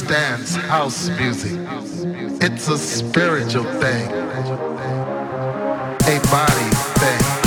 understands house music. It's a spiritual thing, a body thing.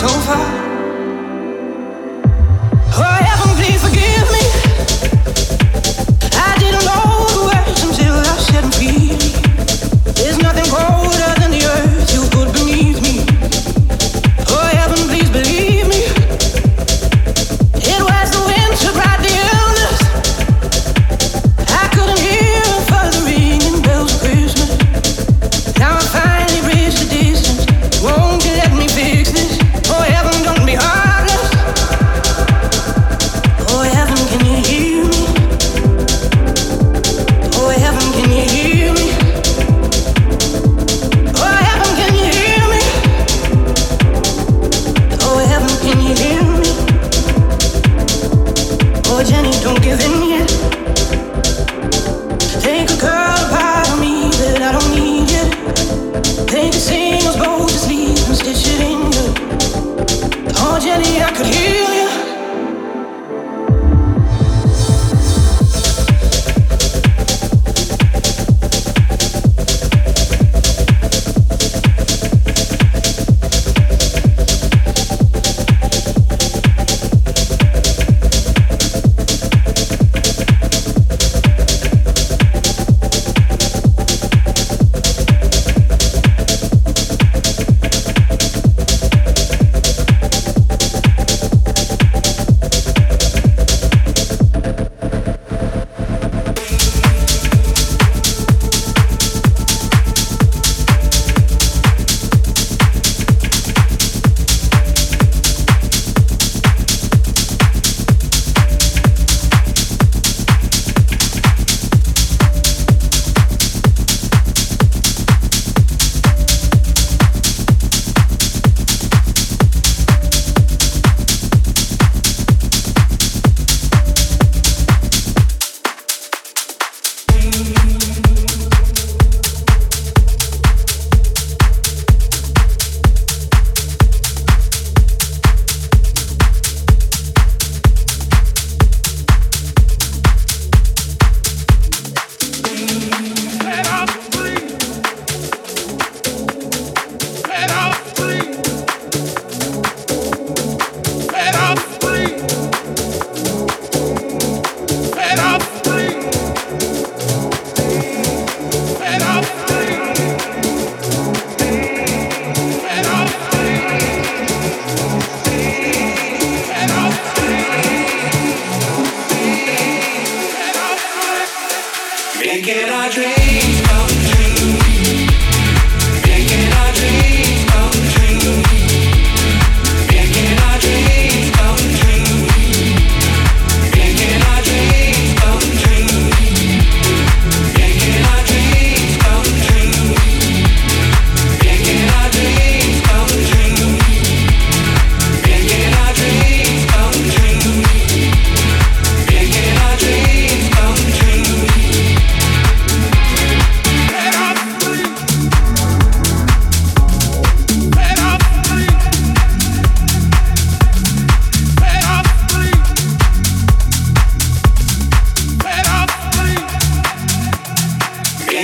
头发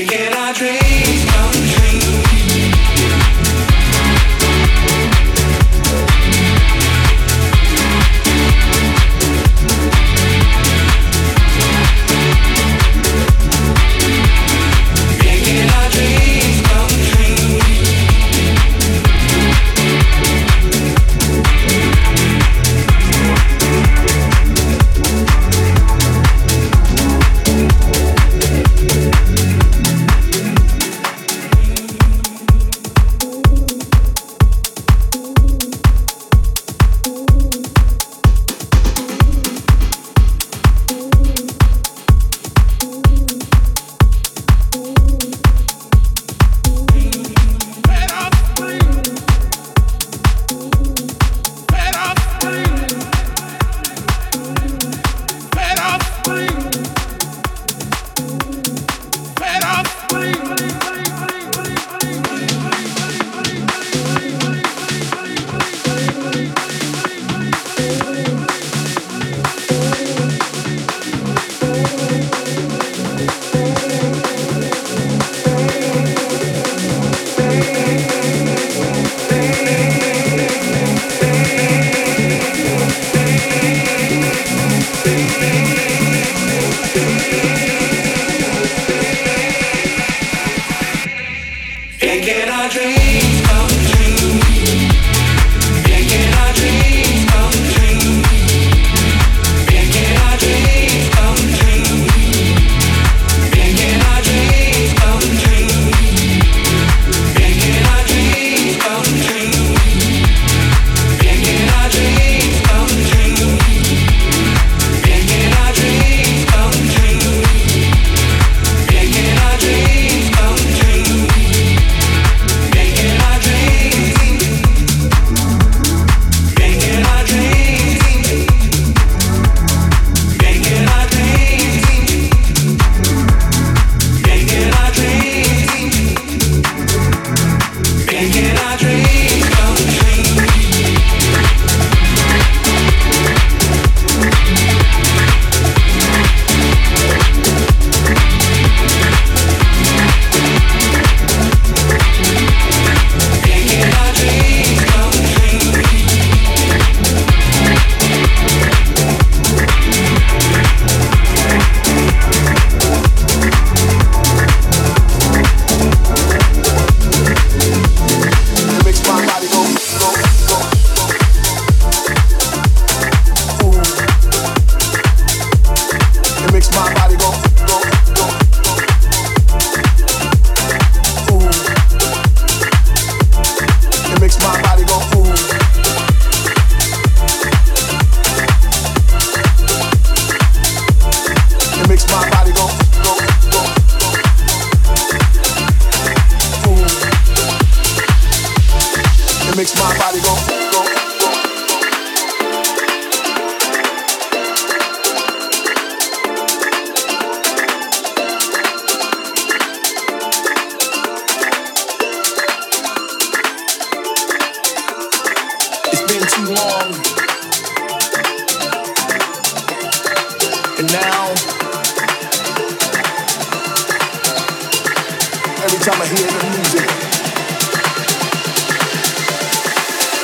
can I dream?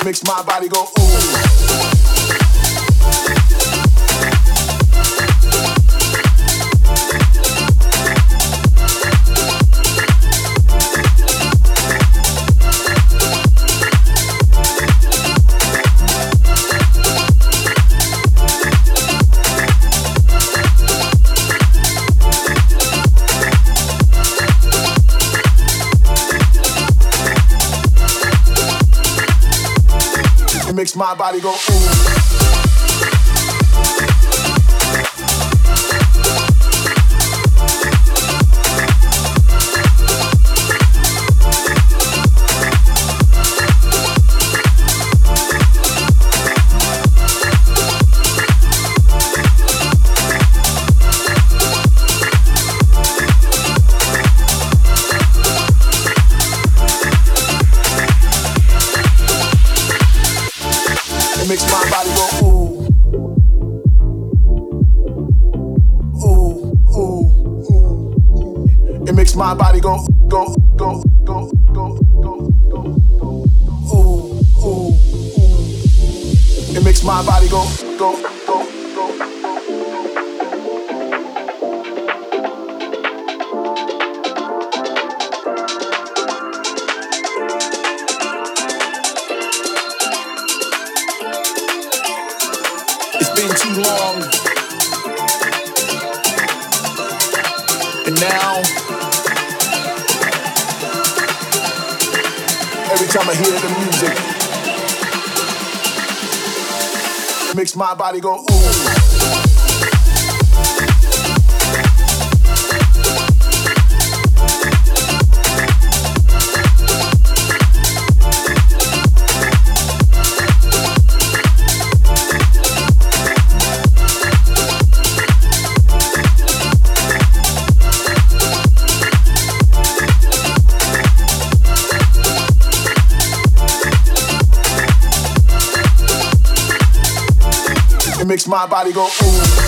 makes my body go ooh. my body go ooh. my body go. Ooh. my body go ooh.